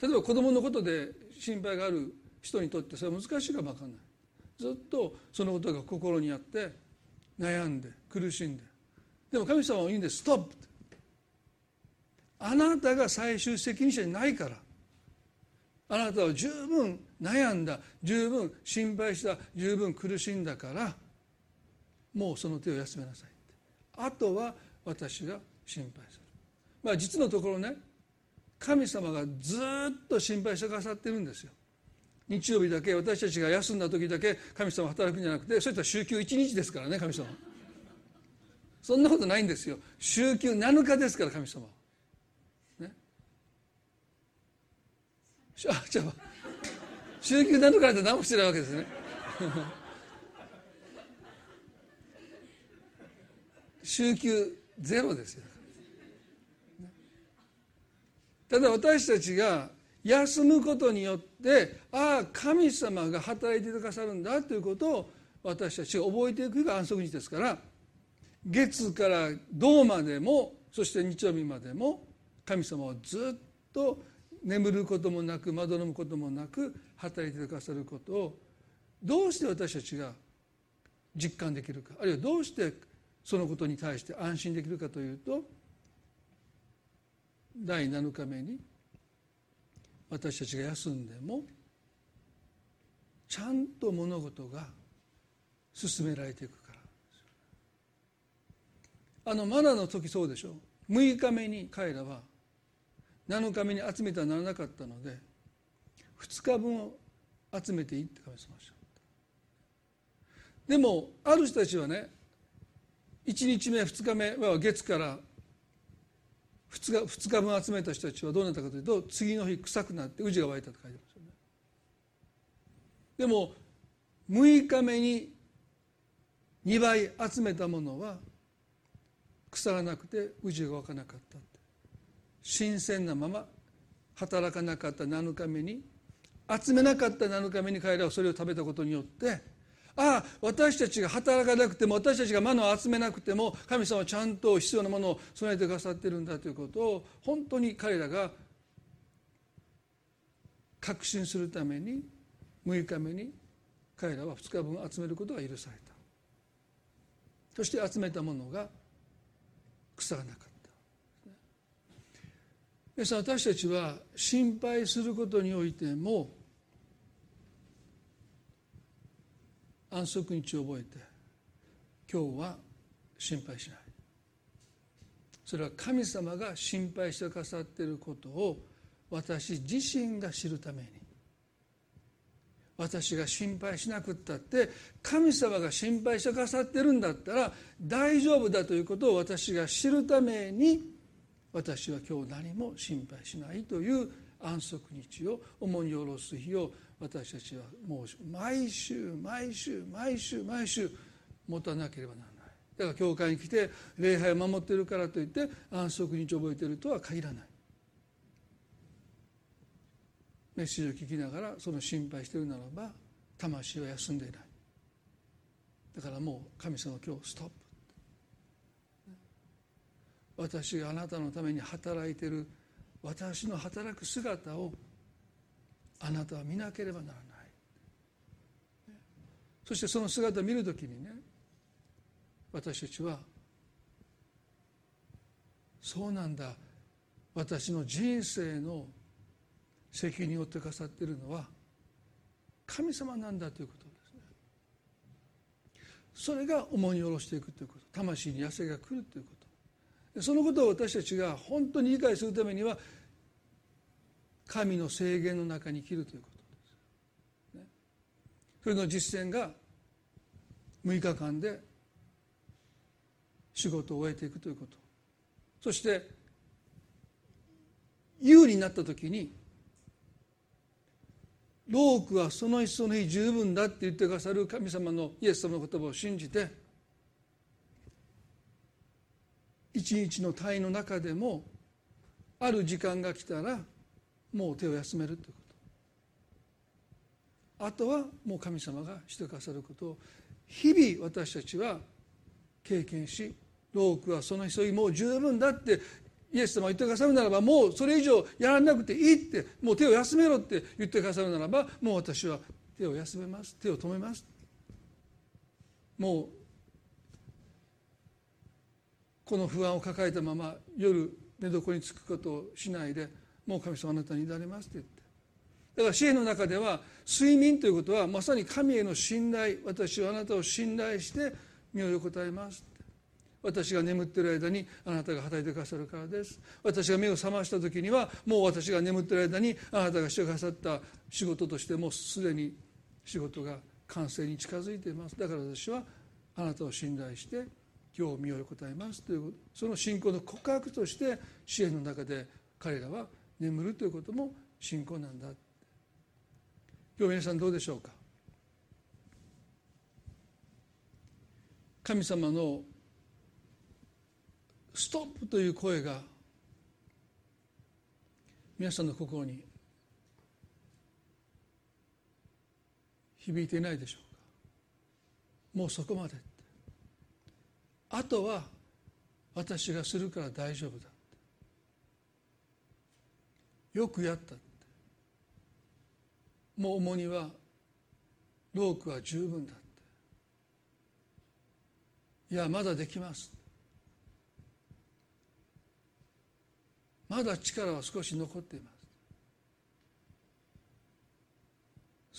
例えば子供のことで心配がある人にとってそれは難しいかも分かんない。ずっとそのことが心にあって悩んで苦しんででも神様は言うんですストップ。あなたが最終責任者にないから。あなたは十分悩んだ十分心配した十分苦しんだからもうその手を休めなさいあとは私が心配する。まあ実のところね神様がずっと心配してくださってるんですよ。日曜日だけ私たちが休んだ時だけ神様働くんじゃなくてそれと週休1日ですからね神様。そんなことないんですよ。週休7日ですから神様。ね。あじゃあ週休7日で何もしてないわけですね。(laughs) 週休ゼロですよ。ただ私たちが休むことによってああ神様が働いてくださるんだということを私たちが覚えていくが安息日ですから月から銅までもそして日曜日までも神様はずっと眠ることもなくまどろむこともなく働いてくださることをどうして私たちが実感できるかあるいはどうしてそのことに対して安心できるかというと第7日目に私たちが休んでもちゃんと物事が進められていく。あのマナの時そうでしょ。6日目に彼らは7日目に集めてはならなかったので2日分を集めていいって神様おっした。でもある人たちはね1日目2日目は月から2日 ,2 日分集めた人たちはどうなったかというと次の日臭くなって宇治が湧いたと書いてますよね。でも6日目に2倍集めたものは腐らなくて宇治が湧かなかった新鮮なまま働かなかった7日目に集めなかった7日目に彼らはそれを食べたことによってああ私たちが働かなくても私たちがマナを集めなくても神様はちゃんと必要なものを備えてくださってるんだということを本当に彼らが確信するために6日目に彼らは2日分集めることが許された。そして集めたものが腐らなかった。皆さん私たちは心配することにおいても安息日を覚えて今日は心配しない。それは神様が心配してくださっていることを私自身が知るために私が心配しなくったって神様が心配してくださってるんだったら大丈夫だということを私が知るために私は今日何も心配しないという安息日を重荷を下ろす日を私たちはもう毎週毎週毎週毎週持たなければならない。だから教会に来て礼拝を守ってるからといって安息日を覚えてるとは限らない。メッセージを聞きながらその心配しているならば魂は休んでいない。だからもう神様今日ストップ。私があなたのために働いている私の働く姿をあなたは見なければならない。そしてその姿を見るときにね私たちはそうなんだ。私の人生の責任を負ってくださっているのは神様なんだということですね。それが重荷を下ろしていくということ。魂に痩せが来るということ。そのことを私たちが本当に理解するためには神の制限の中に生きるということです、ね、それの実践が6日間で仕事を終えていくということ。そして有利になった時に労苦はその一層の日十分だって言ってくださる神様のイエス様の言葉を信じて一日の単位の中でもある時間が来たらもう手を休めるということ。あとはもう神様がしてくださることを日々私たちは経験しロークはその急ぎもう十分だってイエス様が言ってくださるならばもうそれ以上やらなくていいってもう手を休めろって言ってくださるならばもう私は手を休めます。手を止めます。もうこの不安を抱えたまま夜寝床につくことをしないでもう神様あなたに委ねますって言って。だから支援の中では睡眠ということはまさに神への信頼私はあなたを信頼して身を横たえます私が眠っている間にあなたが働いてくださるからです。私が目を覚ました時にはもう私が眠っている間にあなたがしてくださった仕事としてもうすでに仕事が完成に近づいています。だから私はあなたを信頼して今日身を横たえます。というその信仰の告白として支援の中で彼らは眠るということも信仰なんだ。今日皆さんどうでしょうか？神様のストップという声が皆さんの心に響いていないでしょうか。もうそこまであとは私がするから大丈夫だよくやったもう重荷はロークは十分だいやまだできますまだ力は少し残っています。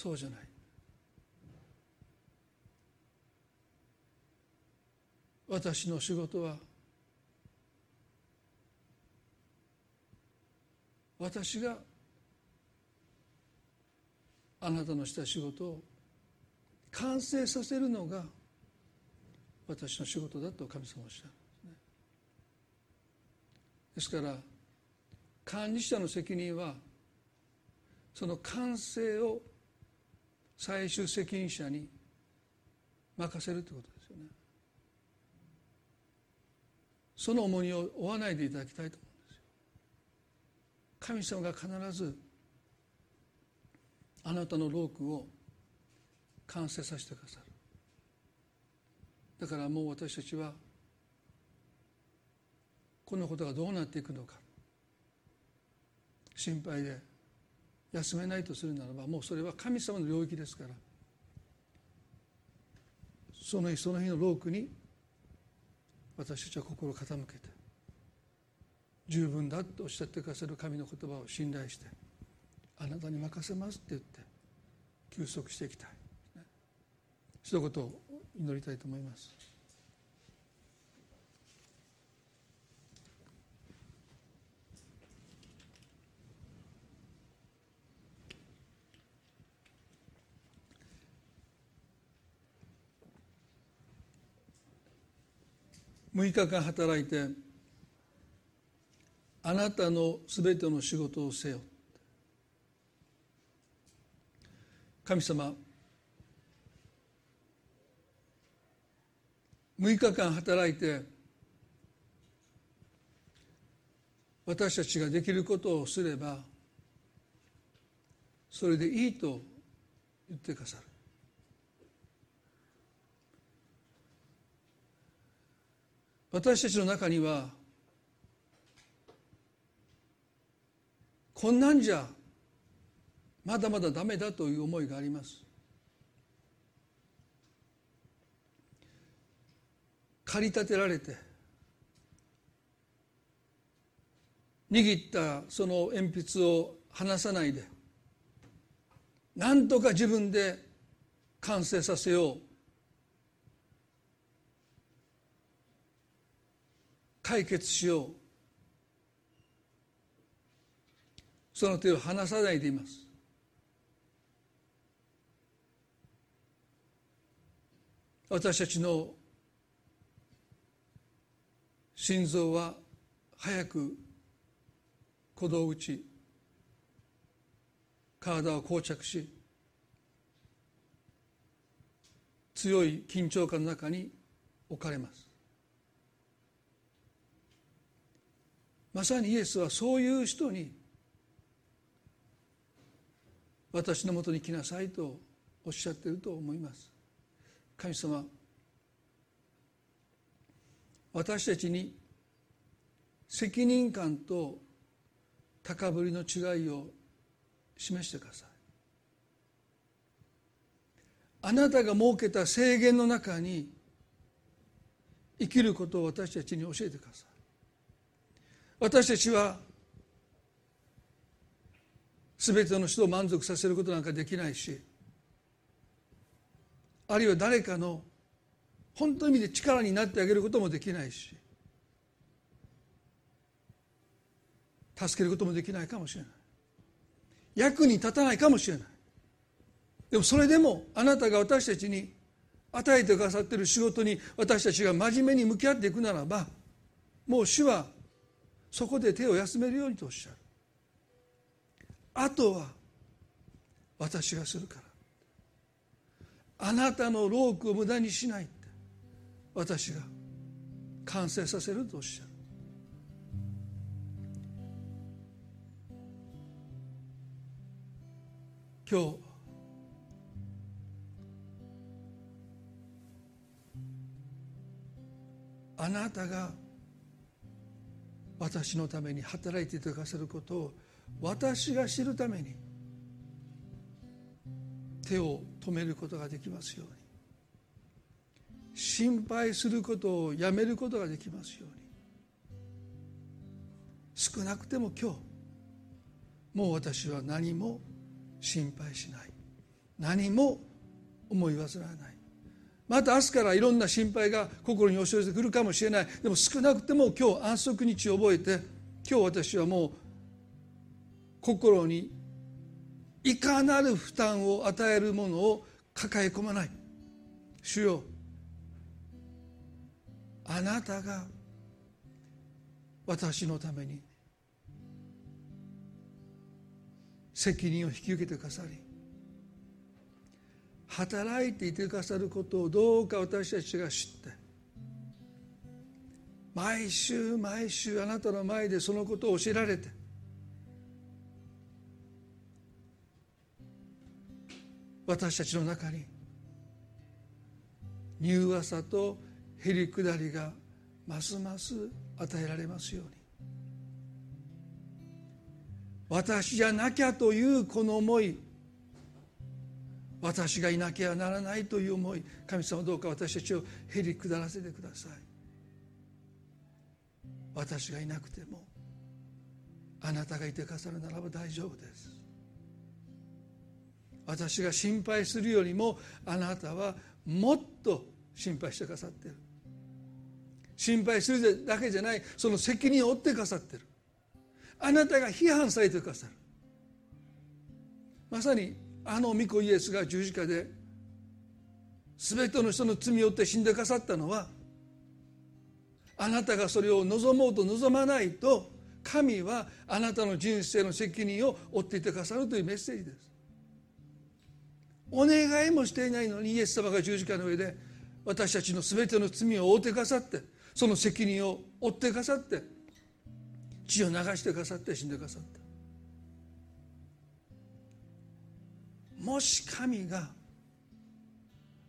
そうじゃない。私の仕事は私があなたのした仕事を完成させるのが私の仕事だと神様おっしゃるんですね。ですから管理者の責任はその完成を最終責任者に任せるということですよね。その重荷を負わないでいただきたいと思うんですよ。神様が必ずあなたのロークを完成させてくださる。だからもう私たちはこのことがどうなっていくのか。心配で休めないとするならばもうそれは神様の領域ですからその日その日のロークに私たちは心を傾けて十分だとおっしゃってくださる神の言葉を信頼してあなたに任せますって言って休息していきたい。一言祈りたいと思います。6日間働いてあなたのすべての仕事をせよ。神様6日間働いて私たちができることをすればそれでいいと言ってくださる。私たちの中にはこんなんじゃまだまだダメだという思いがあります。駆り立てられて握ったその鉛筆を離さないで何とか自分で完成させよう。解決しよう。その手を離さないでいます。私たちの心臓は早く鼓動を打ち体を膠着し強い緊張感の中に置かれます。まさにイエスはそういう人に私のもとに来なさいとおっしゃっていると思います。神様私たちに責任感と高ぶりの違いを示してください。あなたが設けた制限の中に生きることを私たちに教えてください。私たちは全ての人を満足させることなんかできないしあるいは誰かの本当の意味で力になってあげることもできないし助けることもできないかもしれない。役に立たないかもしれない。でもそれでもあなたが私たちに与えてくださっている仕事に私たちが真面目に向き合っていくならばもう主はそこで手を休めるようにとおっしゃる。あとは私がするから。あなたの労苦を無駄にしないって。私が完成させるとおっしゃる。今日あなたが私のために働いていただかせることを私が知るために手を止めることができますように。心配することをやめることができますように。少なくても今日もう私は何も心配しない。何も思い煩わない。また明日からいろんな心配が心に押し寄せてくるかもしれない。でも少なくても今日安息日を覚えて今日私はもう心にいかなる負担を与えるものを抱え込まない。主よあなたが私のために責任を引き受けてくださり働いていてくださることをどうか私たちが知って。毎週毎週あなたの前でそのことを教えられて。私たちの中に柔和さとへりくだりがますます与えられますように。私じゃなきゃというこの思い私がいなきゃならないという思い神様どうか私たちをへり下らせてください。私がいなくてもあなたがいてくださるならば大丈夫です。私が心配するよりもあなたはもっと心配してくださってる。心配するだけじゃないその責任を負ってくださってる。あなたが批判されてくださる。まさにあの御子イエスが十字架で全ての人の罪を負って死んでくださったのはあなたがそれを望もうと望まないと神はあなたの人生の責任を負っていてくださるというメッセージです。お願いもしていないのにイエス様が十字架の上で私たちの全ての罪を負ってくださってその責任を負ってくださって血を流してくださって死んでくださった。もし神が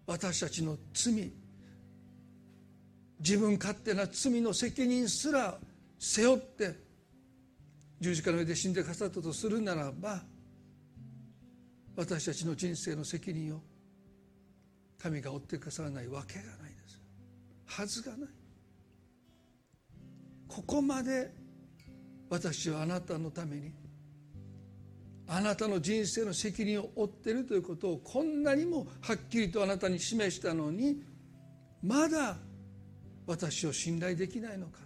私たちの罪自分勝手な罪の責任すら背負って十字架の上で死んでくださったとするならば私たちの人生の責任を神が負ってくださらないわけがないです。はずがない。ここまで私はあなたのためにあなたの人生の責任を負っているということをこんなにもはっきりとあなたに示したのにまだ私を信頼できないのか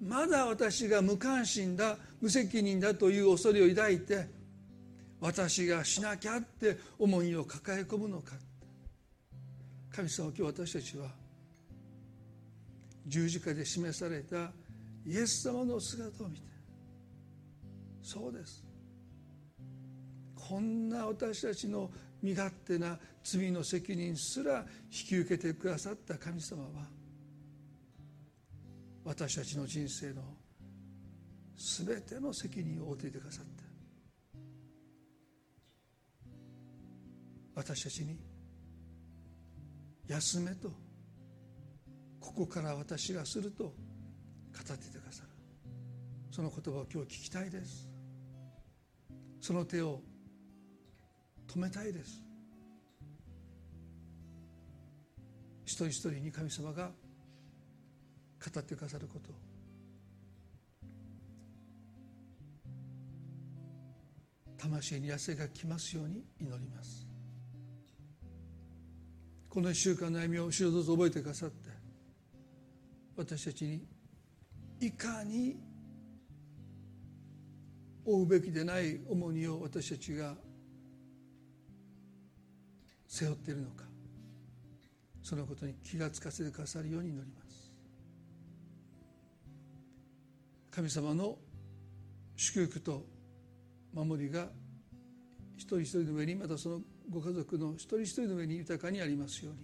まだ私が無関心だ無責任だという恐れを抱いて私がしなきゃって思いを抱え込むのか神様今日私たちは十字架で示されたイエス様の姿を見てそうです。こんな私たちの身勝手な罪の責任すら引き受けてくださった神様は私たちの人生の全ての責任を負っていてくださって私たちに休めとここから私がすると語っていてくださる。その言葉を今日聞きたいです。その手を止めたいです。一人一人に神様が語ってくださること。魂に痩せがきますように祈ります。この1週間の歩みを主をどうぞ覚えてくださって私たちにいかに負うべきでない重荷を私たちが背負っているのかそのことに気がつかせてくださるように祈ります。神様の祝福と守りが一人一人の上にまたそのご家族の一人一人の上に豊かにありますように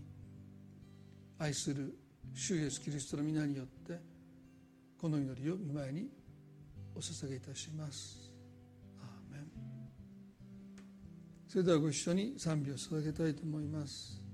愛する主イエスキリストの皆によってこの祈りを見舞いにお捧げいたします。それではご一緒に賛美を捧げたいと思います。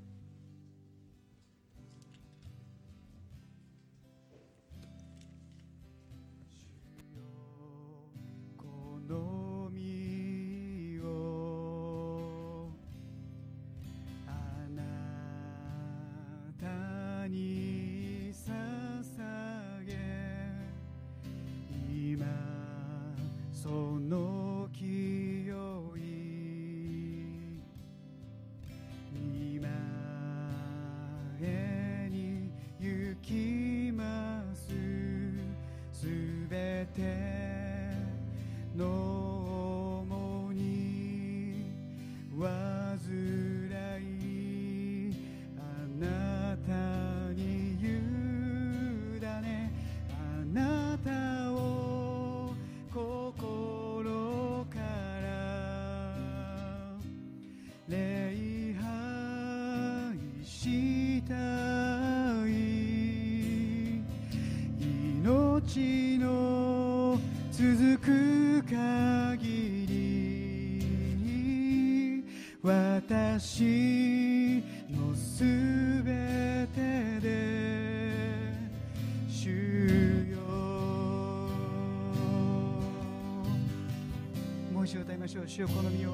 主よこの身を。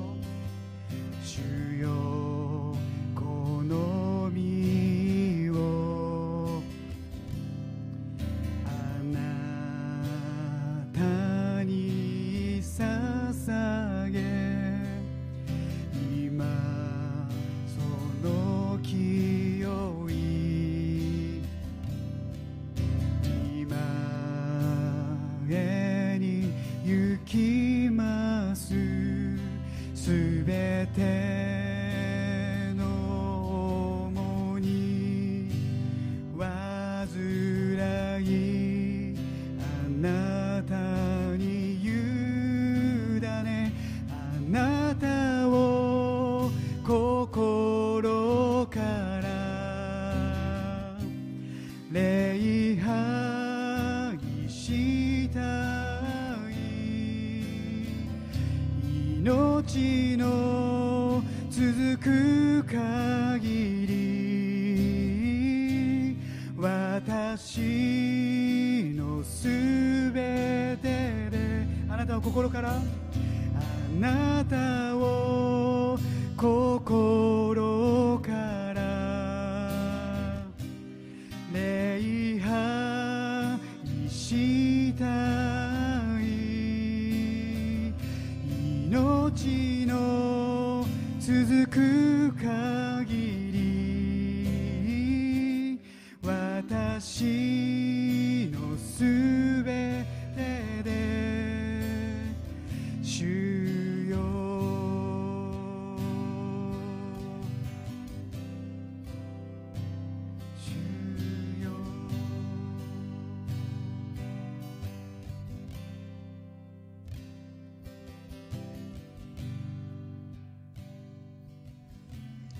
主よ。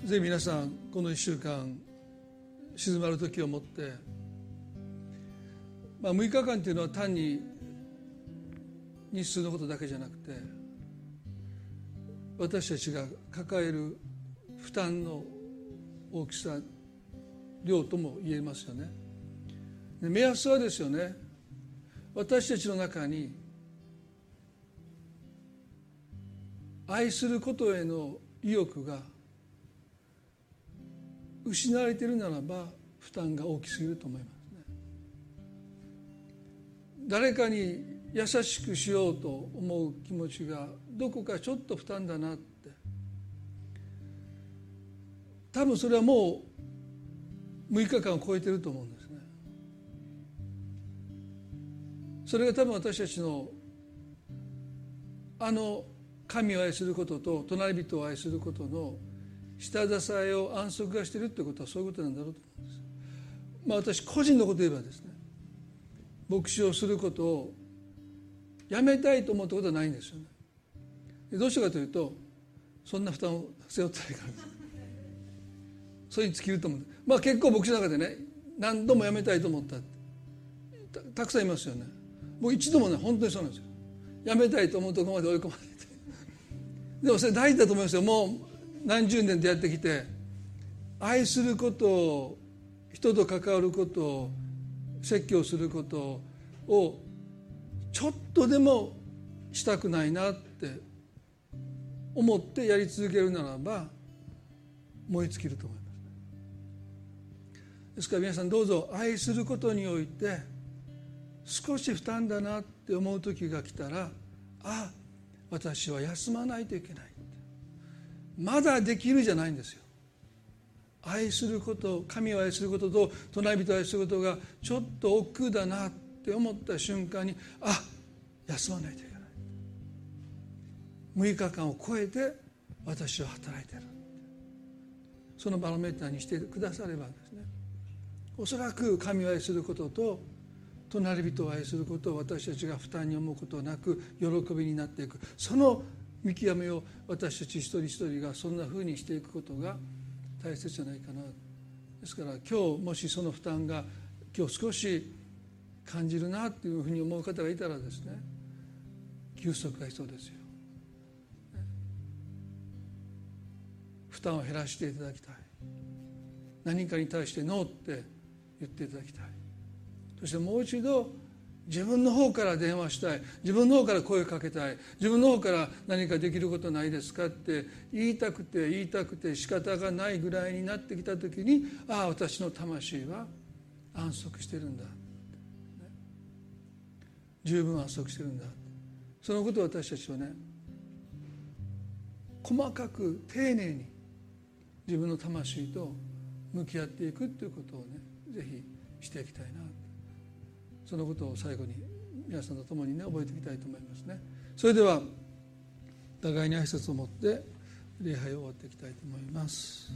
ぜひ皆さんこの1週間静まる時をもって、まあ、6日間というのは単に日数のことだけじゃなくて私たちが抱える負担の大きさ量とも言えますよね。目安はですよね。私たちの中に愛することへの意欲が失われているならば負担が大きすぎると思いますね。誰かに優しくしようと思う気持ちがどこかちょっと負担だなって。多分それはもう6日間を超えてると思うんですね。それが多分私たちのあの神を愛することと隣人を愛することの下支えを安息がしているということはそういうことなんだろうと思うんです。まあ、私個人のこと言えばですね牧師をすることをやめたいと思ったことはないんですよね。どうしてかというとそんな負担を背負ってないからです。それに尽きると思う。まあ結構牧師の中でね何度もやめたいと思ったたくさんいますよね。もう一度もね本当にそうなんですよ。やめたいと思うとこまで追い込まれてでもそれ大事だと思いますよもう何十年でやってきて愛することを人と関わることを説教することをちょっとでもしたくないなって思ってやり続けるならば燃え尽きると思います。ですから皆さんどうぞ愛することにおいて少し負担だなって思う時が来たらああ私は休まないといけない。まだできるじゃないんですよ。愛すること神を愛することと隣人を愛することがちょっと億劫だなって思った瞬間にあ休まないといけない。6日間を超えて私は働いてる。そのバロメーターにしてくださればですねおそらく神を愛することと隣人を愛することを私たちが負担に思うことなく喜びになっていく。その見極めを私たち一人一人がそんなふうにしていくことが大切じゃないかな。ですから今日もしその負担が今日少し感じるなっていうふうに思う方がいたらですね休息が必要ですよ。負担を減らしていただきたい。何かに対してノーって言っていただきたい。そしてもう一度自分の方から電話したい。自分の方から声をかけたい。自分の方から何かできることないですかって言いたくて言いたくて仕方がないぐらいになってきた時にああ私の魂は安息してるんだ、十分安息してるんだ。そのことを私たちはね細かく丁寧に自分の魂と向き合っていくということをねぜひしていきたいな。そのことを最後に皆さんと共にね覚えていきたいと思いますね。それでは互いに挨拶を持って礼拝を終わっていきたいと思います。